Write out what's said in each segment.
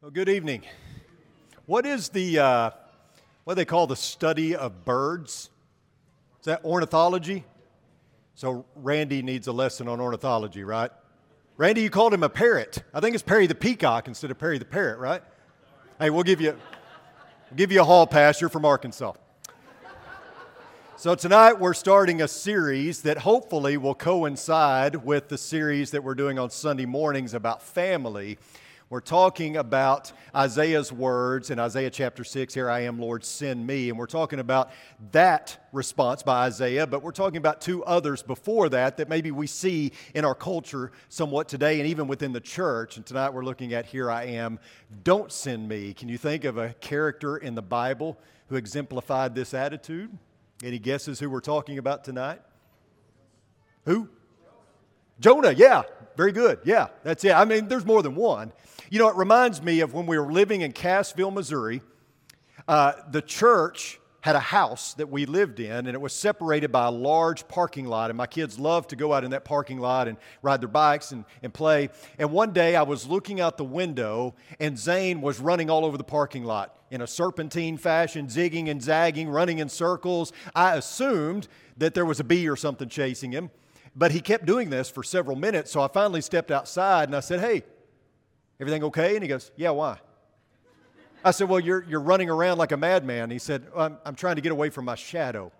Well, good evening. What is the, uh, what they call the study of birds? Is that ornithology? So Randy needs a lesson on ornithology, right? Randy, you called him a parrot. I think it's Perry the peacock instead of Perry the parrot, right? Hey, we'll give you, we'll give you a hall pass. You're from Arkansas. So, tonight we're starting a series that hopefully will coincide with the series that we're doing on Sunday mornings about family. We're talking about Isaiah's words in Isaiah chapter 6, Here I am, Lord, send me. And we're talking about that response by Isaiah, but we're talking about two others before that that maybe we see in our culture somewhat today and even within the church. And tonight we're looking at Here I am, don't send me. Can you think of a character in the Bible who exemplified this attitude? Any guesses who we're talking about tonight? Who? Jonah, yeah, very good. Yeah, that's it. I mean, there's more than one. You know, it reminds me of when we were living in Cassville, Missouri. Uh, the church had a house that we lived in, and it was separated by a large parking lot. And my kids loved to go out in that parking lot and ride their bikes and, and play. And one day I was looking out the window, and Zane was running all over the parking lot in a serpentine fashion, zigging and zagging, running in circles. I assumed that there was a bee or something chasing him, but he kept doing this for several minutes. So I finally stepped outside and I said, Hey, Everything okay? And he goes, Yeah, why? I said, Well, you're, you're running around like a madman. He said, I'm, I'm trying to get away from my shadow.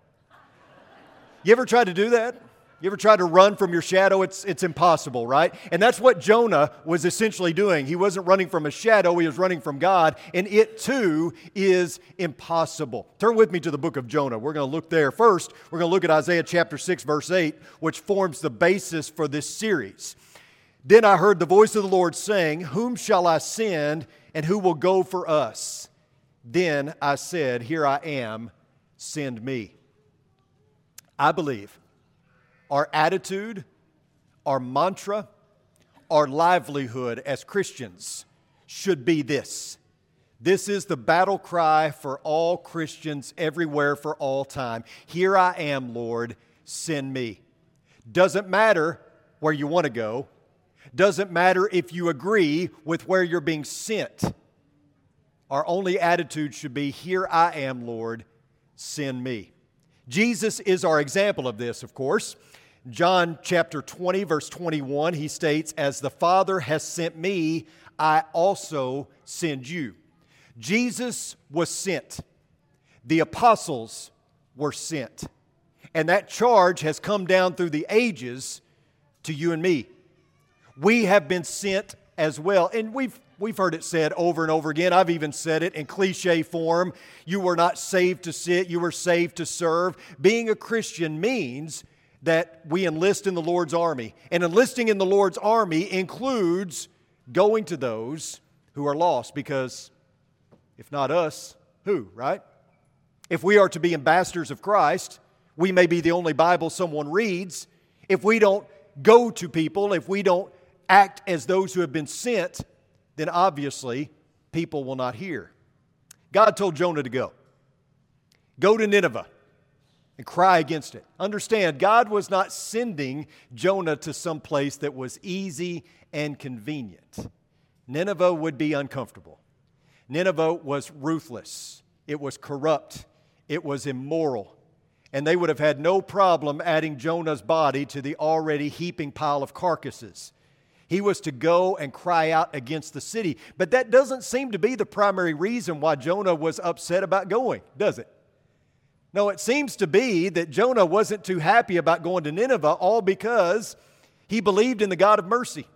You ever tried to do that? You ever tried to run from your shadow? It's, it's impossible, right? And that's what Jonah was essentially doing. He wasn't running from a shadow, he was running from God, and it too is impossible. Turn with me to the book of Jonah. We're going to look there. First, we're going to look at Isaiah chapter 6, verse 8, which forms the basis for this series. Then I heard the voice of the Lord saying, Whom shall I send, and who will go for us? Then I said, Here I am, send me. I believe our attitude, our mantra, our livelihood as Christians should be this. This is the battle cry for all Christians everywhere for all time. Here I am, Lord, send me. Doesn't matter where you want to go, doesn't matter if you agree with where you're being sent. Our only attitude should be, Here I am, Lord, send me. Jesus is our example of this, of course. John chapter 20, verse 21, he states, As the Father has sent me, I also send you. Jesus was sent, the apostles were sent. And that charge has come down through the ages to you and me we have been sent as well. And we've We've heard it said over and over again. I've even said it in cliche form. You were not saved to sit, you were saved to serve. Being a Christian means that we enlist in the Lord's army. And enlisting in the Lord's army includes going to those who are lost because if not us, who, right? If we are to be ambassadors of Christ, we may be the only Bible someone reads. If we don't go to people, if we don't act as those who have been sent, then obviously people will not hear. God told Jonah to go. Go to Nineveh and cry against it. Understand, God was not sending Jonah to some place that was easy and convenient. Nineveh would be uncomfortable. Nineveh was ruthless, it was corrupt, it was immoral, and they would have had no problem adding Jonah's body to the already heaping pile of carcasses. He was to go and cry out against the city. But that doesn't seem to be the primary reason why Jonah was upset about going, does it? No, it seems to be that Jonah wasn't too happy about going to Nineveh, all because he believed in the God of mercy.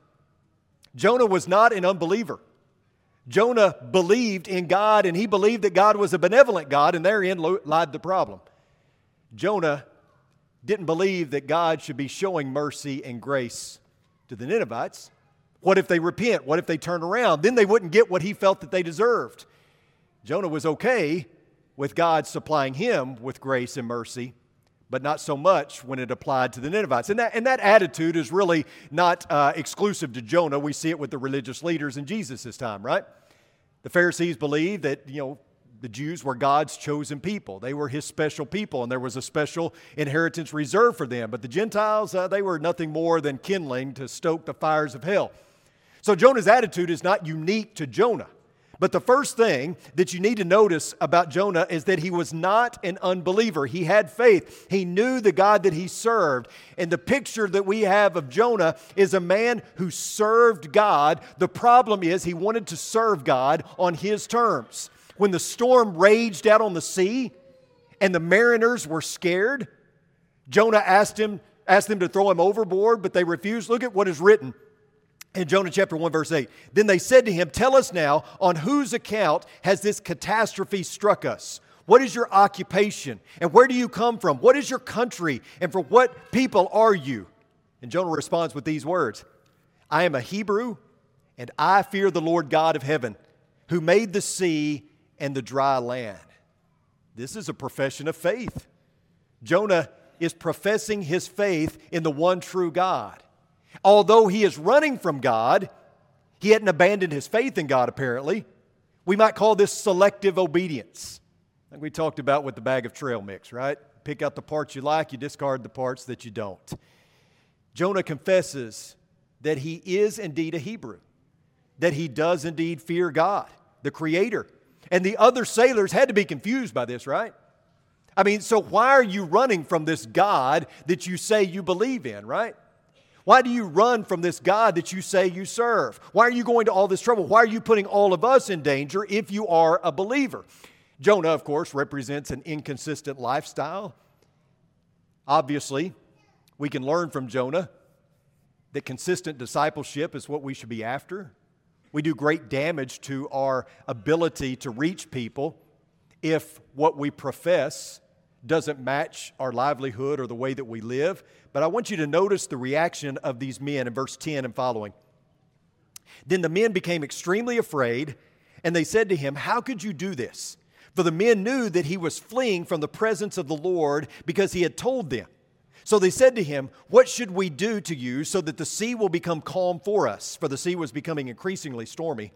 Jonah was not an unbeliever. Jonah believed in God and he believed that God was a benevolent God, and therein lied the problem. Jonah didn't believe that God should be showing mercy and grace to the Ninevites. What if they repent? What if they turn around? Then they wouldn't get what he felt that they deserved. Jonah was okay with God supplying him with grace and mercy, but not so much when it applied to the Ninevites. And that, and that attitude is really not uh, exclusive to Jonah. We see it with the religious leaders in Jesus' time, right? The Pharisees believed that, you know, the Jews were God's chosen people. They were his special people, and there was a special inheritance reserved for them. But the Gentiles, uh, they were nothing more than kindling to stoke the fires of hell. So Jonah's attitude is not unique to Jonah. But the first thing that you need to notice about Jonah is that he was not an unbeliever. He had faith. He knew the God that he served. And the picture that we have of Jonah is a man who served God. The problem is he wanted to serve God on his terms. When the storm raged out on the sea and the mariners were scared, Jonah asked him asked them to throw him overboard, but they refused. Look at what is written in Jonah chapter 1, verse 8. Then they said to him, Tell us now, on whose account has this catastrophe struck us? What is your occupation? And where do you come from? What is your country? And for what people are you? And Jonah responds with these words I am a Hebrew, and I fear the Lord God of heaven, who made the sea and the dry land. This is a profession of faith. Jonah is professing his faith in the one true God. Although he is running from God, he hadn't abandoned his faith in God, apparently. We might call this selective obedience. Like we talked about with the bag of trail mix, right? Pick out the parts you like, you discard the parts that you don't. Jonah confesses that he is indeed a Hebrew, that he does indeed fear God, the Creator. And the other sailors had to be confused by this, right? I mean, so why are you running from this God that you say you believe in, right? Why do you run from this God that you say you serve? Why are you going to all this trouble? Why are you putting all of us in danger if you are a believer? Jonah, of course, represents an inconsistent lifestyle. Obviously, we can learn from Jonah that consistent discipleship is what we should be after. We do great damage to our ability to reach people if what we profess doesn't match our livelihood or the way that we live. But I want you to notice the reaction of these men in verse 10 and following. Then the men became extremely afraid, and they said to him, How could you do this? For the men knew that he was fleeing from the presence of the Lord because he had told them. So they said to him, What should we do to you so that the sea will become calm for us? For the sea was becoming increasingly stormy.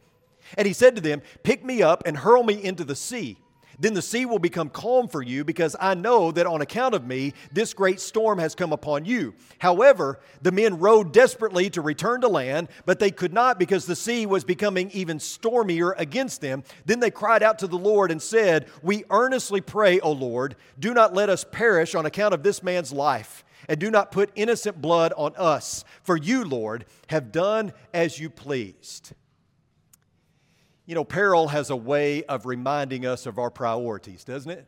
And he said to them, Pick me up and hurl me into the sea then the sea will become calm for you because I know that on account of me, this great storm has come upon you. However, the men rowed desperately to return to land, but they could not because the sea was becoming even stormier against them. Then they cried out to the Lord and said, We earnestly pray, O Lord, do not let us perish on account of this man's life. And do not put innocent blood on us, for you, Lord, have done as you pleased. You know, peril has a way of reminding us of our priorities, doesn't it?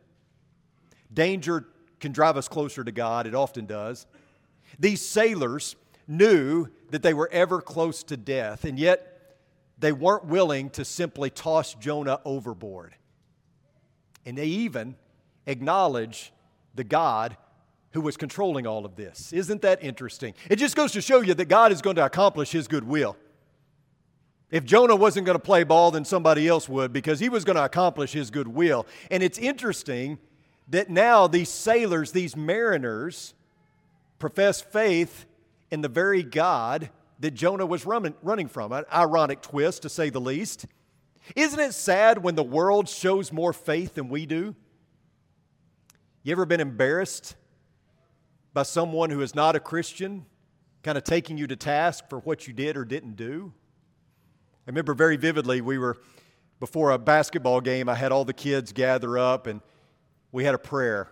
Danger can drive us closer to God, it often does. These sailors knew that they were ever close to death, and yet they weren't willing to simply toss Jonah overboard. And they even acknowledge the God who was controlling all of this. Isn't that interesting? It just goes to show you that God is going to accomplish his good will. If Jonah wasn't going to play ball, then somebody else would because he was going to accomplish his good will. And it's interesting that now these sailors, these mariners, profess faith in the very God that Jonah was running, running from. An ironic twist, to say the least. Isn't it sad when the world shows more faith than we do? You ever been embarrassed by someone who is not a Christian, kind of taking you to task for what you did or didn't do? I remember very vividly, we were before a basketball game, I had all the kids gather up and we had a prayer.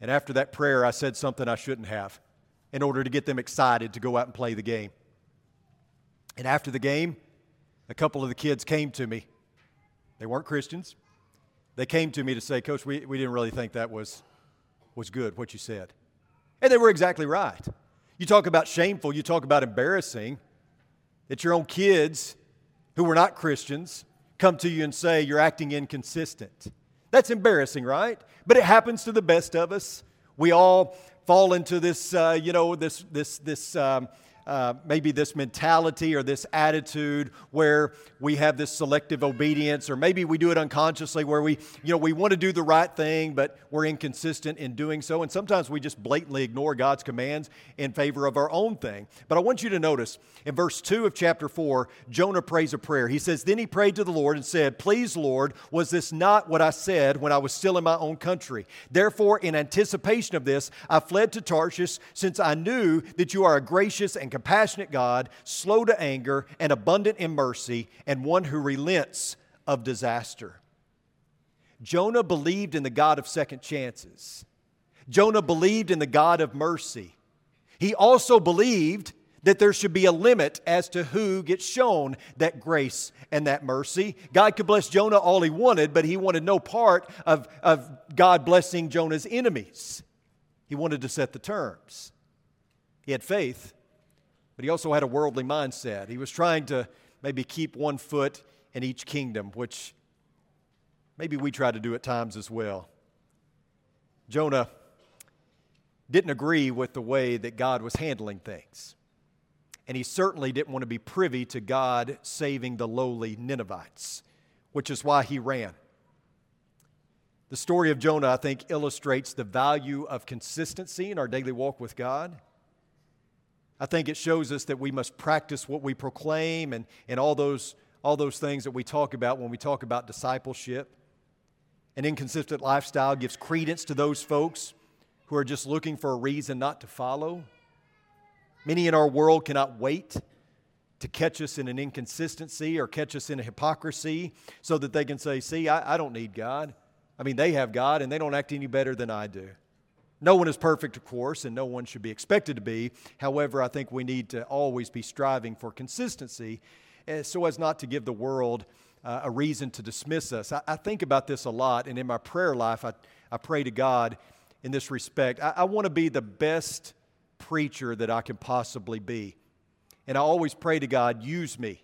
And after that prayer, I said something I shouldn't have in order to get them excited to go out and play the game. And after the game, a couple of the kids came to me. They weren't Christians. They came to me to say, Coach, we, we didn't really think that was, was good, what you said. And they were exactly right. You talk about shameful, you talk about embarrassing that your own kids who were not Christians come to you and say you're acting inconsistent. That's embarrassing, right? But it happens to the best of us. We all fall into this, uh, you know, this, this, this um, uh, maybe this mentality or this attitude where we have this selective obedience, or maybe we do it unconsciously where we, you know, we want to do the right thing, but we're inconsistent in doing so. And sometimes we just blatantly ignore God's commands in favor of our own thing. But I want you to notice in verse 2 of chapter 4, Jonah prays a prayer. He says, Then he prayed to the Lord and said, Please, Lord, was this not what I said when I was still in my own country? Therefore, in anticipation of this, I fled to Tarshish since I knew that you are a gracious and compassionate God, slow to anger, and abundant in mercy, and one who relents of disaster. Jonah believed in the God of second chances. Jonah believed in the God of mercy. He also believed that there should be a limit as to who gets shown that grace and that mercy. God could bless Jonah all he wanted, but he wanted no part of, of God blessing Jonah's enemies. He wanted to set the terms. He had faith, but he also had a worldly mindset. He was trying to maybe keep one foot in each kingdom, which maybe we try to do at times as well. Jonah didn't agree with the way that God was handling things. And he certainly didn't want to be privy to God saving the lowly Ninevites, which is why he ran. The story of Jonah, I think, illustrates the value of consistency in our daily walk with God. I think it shows us that we must practice what we proclaim and, and all, those, all those things that we talk about when we talk about discipleship. An inconsistent lifestyle gives credence to those folks who are just looking for a reason not to follow. Many in our world cannot wait to catch us in an inconsistency or catch us in a hypocrisy so that they can say, See, I, I don't need God. I mean, they have God and they don't act any better than I do. No one is perfect, of course, and no one should be expected to be. However, I think we need to always be striving for consistency eh, so as not to give the world uh, a reason to dismiss us. I, I, think about this a lot, and in my prayer life, I, I pray to God in this respect. I, I want to be the best preacher that I can possibly be. And I always pray to God, use me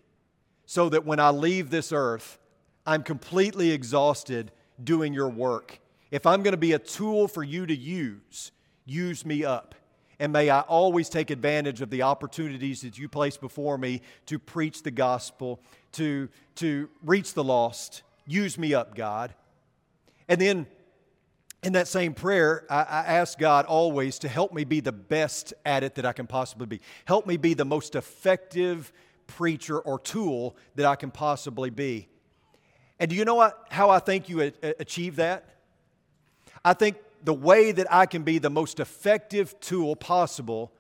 so that when I leave this earth, I'm completely exhausted doing your work. If I'm going to be a tool for you to use, use me up. And may I always take advantage of the opportunities that you place before me to preach the gospel, to, to reach the lost. Use me up, God. And then in that same prayer, I, I, ask God always to help me be the best at it that I can possibly be. Help me be the most effective preacher or tool that I can possibly be. And do you know what, how I think you achieve that? I think the way that I can be the most effective tool possible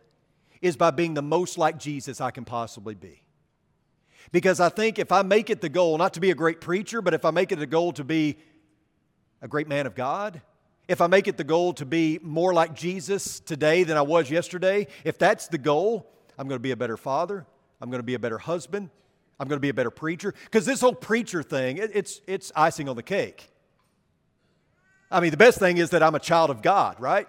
is by being the most like Jesus I can possibly be. Because I think if I make it the goal, not to be a great preacher, but if I make it the goal to be a great man of God, if I make it the goal to be more like Jesus today than I was yesterday, if that's the goal, I'm going to be a better father. I'm going to be a better husband. I'm going to be a better preacher. Because this whole preacher thing, it, it's, it's icing on the cake. I mean, the best thing is that I'm a child of God, right?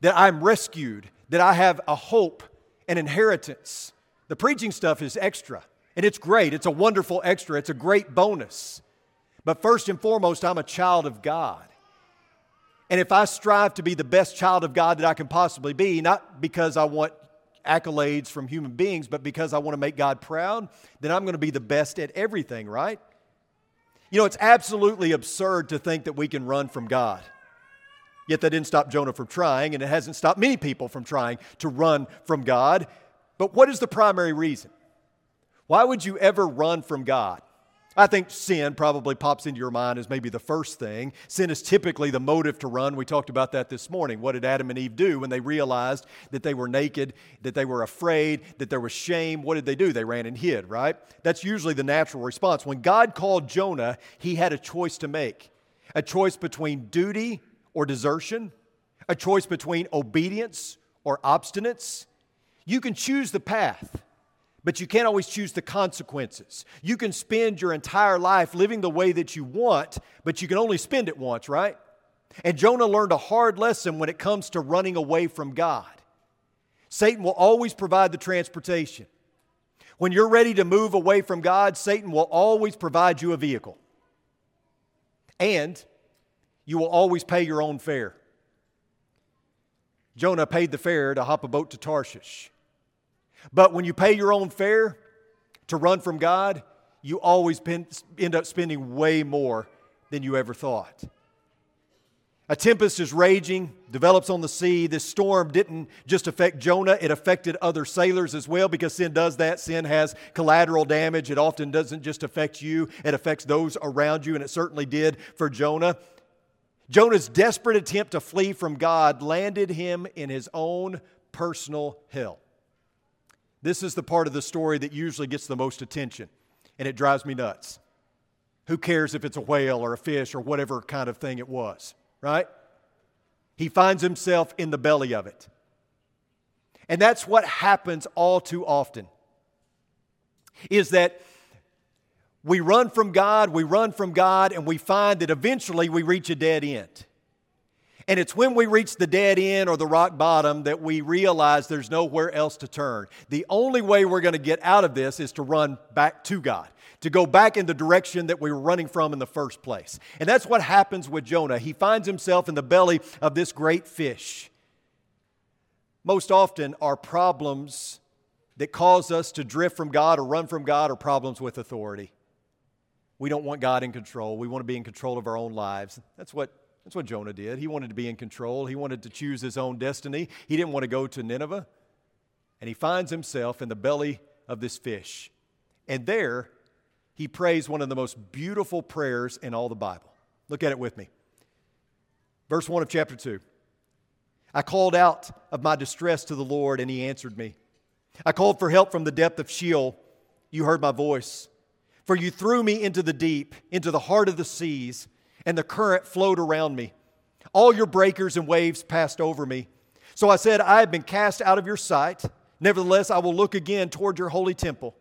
That I'm rescued, that I have a hope, an inheritance. The preaching stuff is extra, and it's great. It's a wonderful extra, it's a great bonus. But first and foremost, I'm a child of God. And if I strive to be the best child of God that I can possibly be, not because I want accolades from human beings, but because I want to make God proud, then I'm going to be the best at everything, right? You know, it's absolutely absurd to think that we can run from God. Yet that didn't stop Jonah from trying, and it hasn't stopped many people from trying to run from God. But what is the primary reason? Why would you ever run from God? I think sin probably pops into your mind as maybe the first thing. Sin is typically the motive to run. We talked about that this morning. What did Adam and Eve do when they realized that they were naked, that they were afraid, that there was shame? What did they do? They ran and hid, right? That's usually the natural response. When God called Jonah, he had a choice to make a choice between duty or desertion, a choice between obedience or obstinance. You can choose the path but you can't always choose the consequences. You can spend your entire life living the way that you want, but you can only spend it once, right? And Jonah learned a hard lesson when it comes to running away from God. Satan will always provide the transportation. When you're ready to move away from God, Satan will always provide you a vehicle. And you will always pay your own fare. Jonah paid the fare to hop a boat to Tarshish. But when you pay your own fare to run from God, you always end up spending way more than you ever thought. A tempest is raging, develops on the sea. This storm didn't just affect Jonah, it affected other sailors as well because sin does that. Sin has collateral damage. It often doesn't just affect you, it affects those around you, and it certainly did for Jonah. Jonah's desperate attempt to flee from God landed him in his own personal hell. This is the part of the story that usually gets the most attention, and it drives me nuts. Who cares if it's a whale or a fish or whatever kind of thing it was, right? He finds himself in the belly of it. And that's what happens all too often. Is that we run from God, we run from God, and we find that eventually we reach a dead end. And it's when we reach the dead end or the rock bottom that we realize there's nowhere else to turn. The only way we're going to get out of this is to run back to God, to go back in the direction that we were running from in the first place. And that's what happens with Jonah. He finds himself in the belly of this great fish. Most often, our problems that cause us to drift from God or run from God are problems with authority. We don't want God in control. We want to be in control of our own lives. That's what, that's what Jonah did. He wanted to be in control, he wanted to choose his own destiny. He didn't want to go to Nineveh. And he finds himself in the belly of this fish. And there, he prays one of the most beautiful prayers in all the Bible. Look at it with me. Verse 1 of chapter 2. I called out of my distress to the Lord, and he answered me. I called for help from the depth of Sheol. You heard my voice. For you threw me into the deep, into the heart of the seas, and the current flowed around me. All your breakers and waves passed over me. So I said, I have been cast out of your sight. Nevertheless, I will look again toward your holy temple.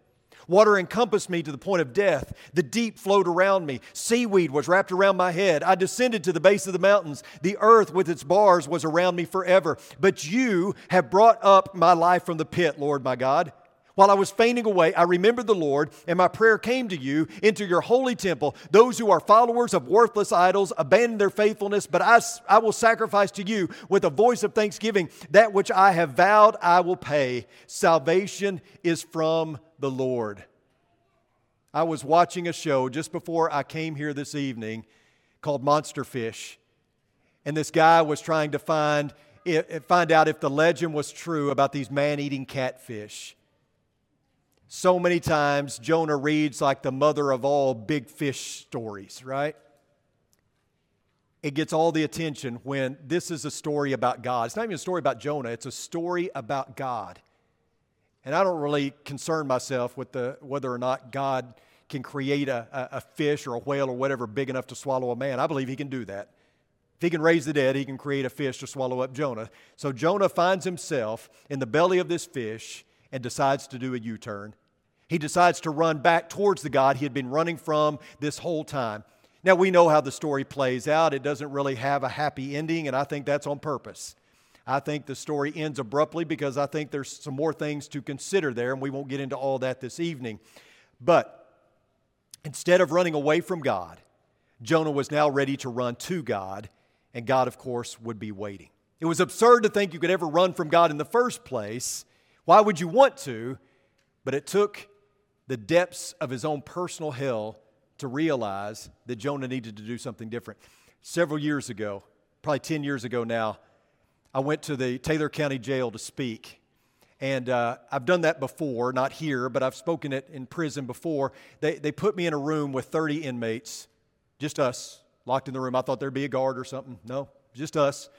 Water encompassed me to the point of death. The deep flowed around me. Seaweed was wrapped around my head. I descended to the base of the mountains. The earth with its bars was around me forever. But you have brought up my life from the pit, Lord my God. While I was fainting away, I remembered the Lord, and my prayer came to you into your holy temple. Those who are followers of worthless idols abandon their faithfulness, but I, I will sacrifice to you with a voice of thanksgiving that which I have vowed I will pay. Salvation is from the Lord. I was watching a show just before I came here this evening called Monster Fish, and this guy was trying to find, find out if the legend was true about these man eating catfish. So many times, Jonah reads like the mother of all big fish stories, right? It gets all the attention when this is a story about God. It's not even a story about Jonah, it's a story about God. And I don't really concern myself with the, whether or not God can create a, a, fish or a whale or whatever big enough to swallow a man. I believe he can do that. If he can raise the dead, he can create a fish to swallow up Jonah. So Jonah finds himself in the belly of this fish and decides to do a U turn. He decides to run back towards the God he had been running from this whole time. Now, we know how the story plays out. It doesn't really have a happy ending, and I think that's on purpose. I think the story ends abruptly because I think there's some more things to consider there, and we won't get into all that this evening. But instead of running away from God, Jonah was now ready to run to God, and God, of course, would be waiting. It was absurd to think you could ever run from God in the first place. Why would you want to? But it took the depths of his own personal hell to realize that Jonah needed to do something different. Several years ago, probably 10 years ago now, I went to the Taylor County Jail to speak. And uh, I've done that before, not here, but I've spoken it in prison before. They, they put me in a room with 30 inmates, just us, locked in the room. I thought there'd be a guard or something. No, just us.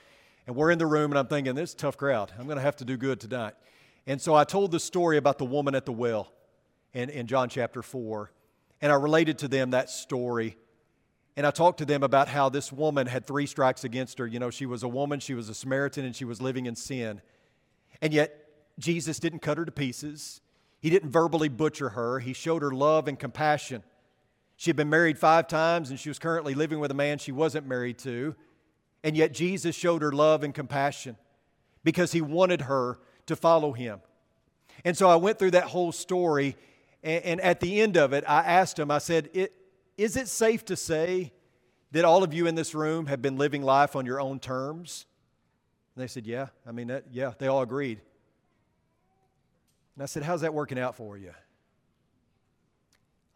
And we're in the room, and I'm thinking, this is a tough crowd. I'm going to have to do good tonight. And so I told the story about the woman at the well in, in John chapter 4. And I related to them that story. And I talked to them about how this woman had three strikes against her. You know, she was a woman, she was a Samaritan, and she was living in sin. And yet, Jesus didn't cut her to pieces. He didn't verbally butcher her. He showed her love and compassion. She had been married five times, and she was currently living with a man she wasn't married to. And yet, Jesus showed her love and compassion because he wanted her to follow him. And so I went through that whole story, and, and at the end of it, I asked him, I said, Is it safe to say that all of you in this room have been living life on your own terms? And they said, Yeah. I mean, that, yeah, they all agreed. And I said, How's that working out for you?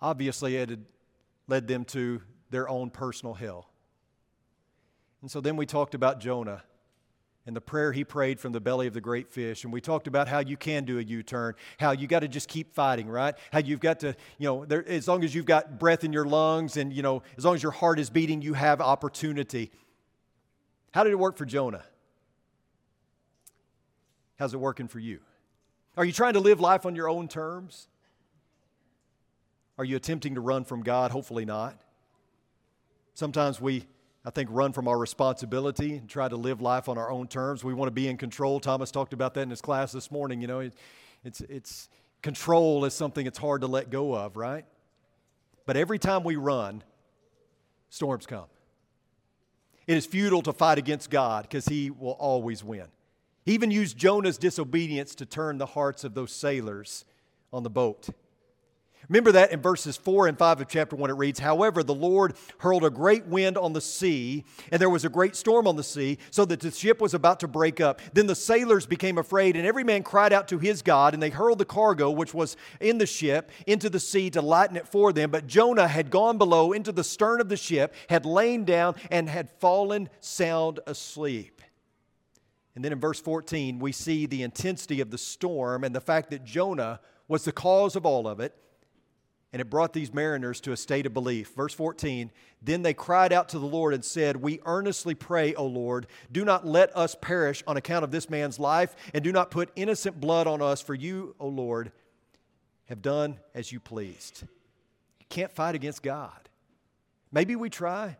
Obviously, it had led them to their own personal hell. And so then we talked about Jonah and the prayer he prayed from the belly of the great fish. And we talked about how you can do a U turn, how you got to just keep fighting, right? How you've got to, you know, there, as long as you've got breath in your lungs and, you know, as long as your heart is beating, you have opportunity. How did it work for Jonah? How's it working for you? Are you trying to live life on your own terms? Are you attempting to run from God? Hopefully not. Sometimes we, I think, run from our responsibility and try to live life on our own terms. We want to be in control. Thomas talked about that in his class this morning. You know, it, it's, it's control is something it's hard to let go of, right? But every time we run, storms come. It is futile to fight against God because He will always win. He even used Jonah's disobedience to turn the hearts of those sailors on the boat. Remember that in verses 4 and 5 of chapter 1, it reads, However, the Lord hurled a great wind on the sea, and there was a great storm on the sea, so that the ship was about to break up. Then the sailors became afraid, and every man cried out to his God, and they hurled the cargo, which was in the ship, into the sea to lighten it for them. But Jonah had gone below into the stern of the ship, had lain down, and had fallen sound asleep. And then in verse 14, we see the intensity of the storm and the fact that Jonah was the cause of all of it and it brought these mariners to a state of belief. Verse 14 Then they cried out to the Lord and said, We earnestly pray, O Lord, do not let us perish on account of this man's life, and do not put innocent blood on us, for you, O Lord, have done as you pleased. You can't fight against God. Maybe we try.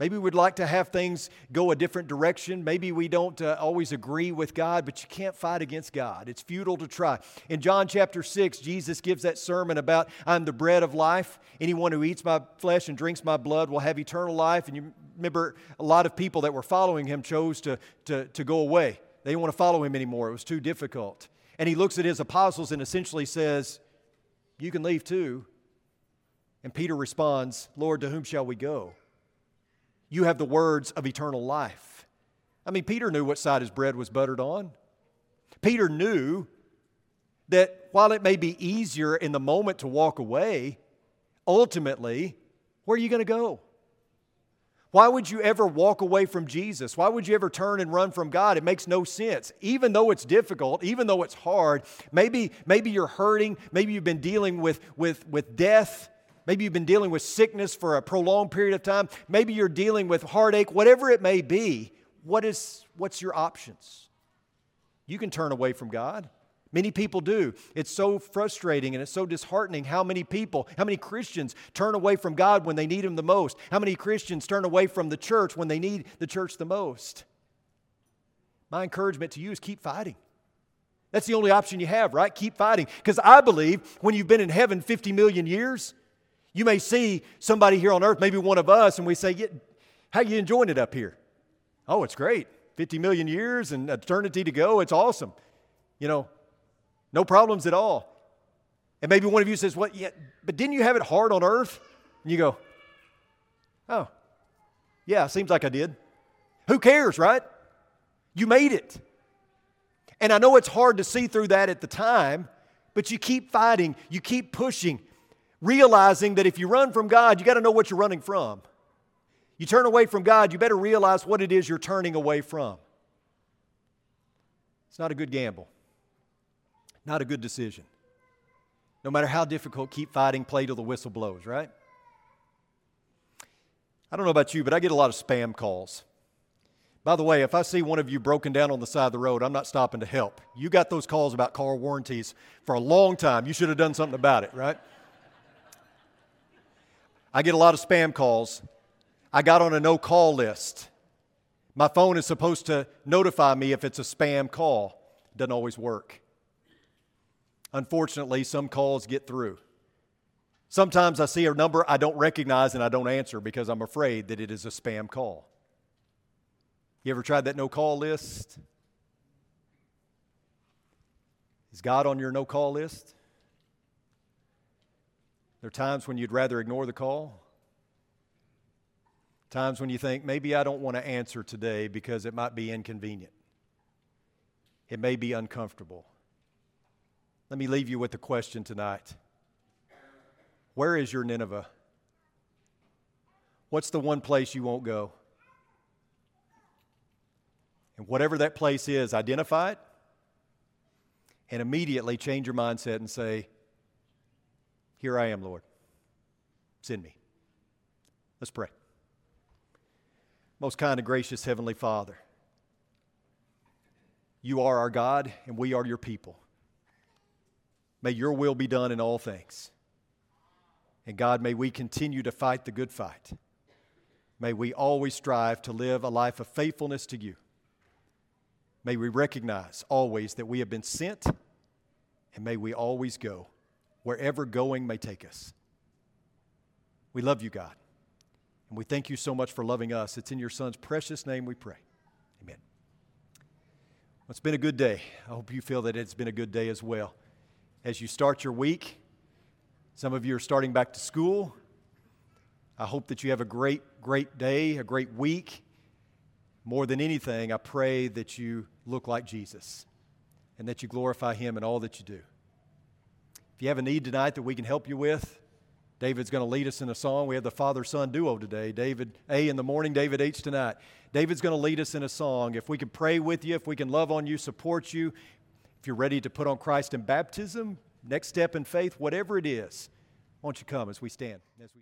Maybe we'd like to have things go a different direction. Maybe we don't uh, always agree with God, but you can't fight against God. It's futile to try. In John chapter 6, Jesus gives that sermon about I'm the bread of life. Anyone who eats my flesh and drinks my blood will have eternal life. And you remember a lot of people that were following him chose to, to, to go away. They didn't want to follow him anymore, it was too difficult. And he looks at his apostles and essentially says, You can leave too. And Peter responds, Lord, to whom shall we go? You have the words of eternal life. I mean, Peter knew what side his bread was buttered on. Peter knew that while it may be easier in the moment to walk away, ultimately, where are you going to go? Why would you ever walk away from Jesus? Why would you ever turn and run from God? It makes no sense. Even though it's difficult, even though it's hard, maybe, maybe you're hurting, maybe you've been dealing with, with, with death, Maybe you've been dealing with sickness for a prolonged period of time. Maybe you're dealing with heartache, whatever it may be. What is, what's your options? You can turn away from God. Many people do. It's so frustrating and it's so disheartening how many people, how many Christians turn away from God when they need Him the most. How many Christians turn away from the church when they need the church the most. My encouragement to you is keep fighting. That's the only option you have, right? Keep fighting. Because I believe when you've been in heaven 50 million years, you may see somebody here on earth, maybe one of us, and we say, How you enjoying it up here? Oh, it's great. 50 million years and eternity to go. It's awesome. You know, no problems at all. And maybe one of you says, What? Yeah, but didn't you have it hard on earth? And you go, Oh, yeah, seems like I did. Who cares, right? You made it. And I know it's hard to see through that at the time, but you keep fighting, you keep pushing, realizing that if you run from God, you got to know what you're running from. You turn away from God, you better realize what it is you're turning away from. It's not a good gamble, not a good decision. No matter how difficult, keep fighting, play till the whistle blows, right? I don't know about you, but I get a lot of spam calls. By the way, if I see one of you broken down on the side of the road, I'm not stopping to help. You got those calls about car warranties for a long time. You should have done something about it, right? I get a lot of spam calls. I got on a no call list. My phone is supposed to notify me if it's a spam call. Doesn't always work. Unfortunately, some calls get through. Sometimes I see a number I don't recognize and I don't answer because I'm afraid that it is a spam call. You ever tried that no call list? Is God on your no call list? There are times when you'd rather ignore the call. Times when you think, maybe I don't want to answer today because it might be inconvenient. It may be uncomfortable. Let me leave you with a question tonight Where is your Nineveh? What's the one place you won't go? And whatever that place is, identify it and immediately change your mindset and say, here I am, Lord. Send me. Let's pray. Most kind and gracious Heavenly Father, you are our God and we are your people. May your will be done in all things. And God, may we continue to fight the good fight. May we always strive to live a life of faithfulness to you. May we recognize always that we have been sent, and may we always go wherever going may take us. We love you, God, and we thank you so much for loving us. It's in your Son's precious name we pray. Amen. Well, it's been a good day. I hope you feel that it's been a good day as well. As you start your week, some of you are starting back to school. I hope that you have a great, great day, a great week. More than anything, I pray that you look like Jesus and that you glorify Him in all that you do. If you have a need tonight that we can help you with, David's going to lead us in a song. We have the father son duo today David A in the morning, David H tonight. David's going to lead us in a song. If we can pray with you, if we can love on you, support you, if you're ready to put on Christ in baptism, next step in faith, whatever it is, won't you come as we stand? As we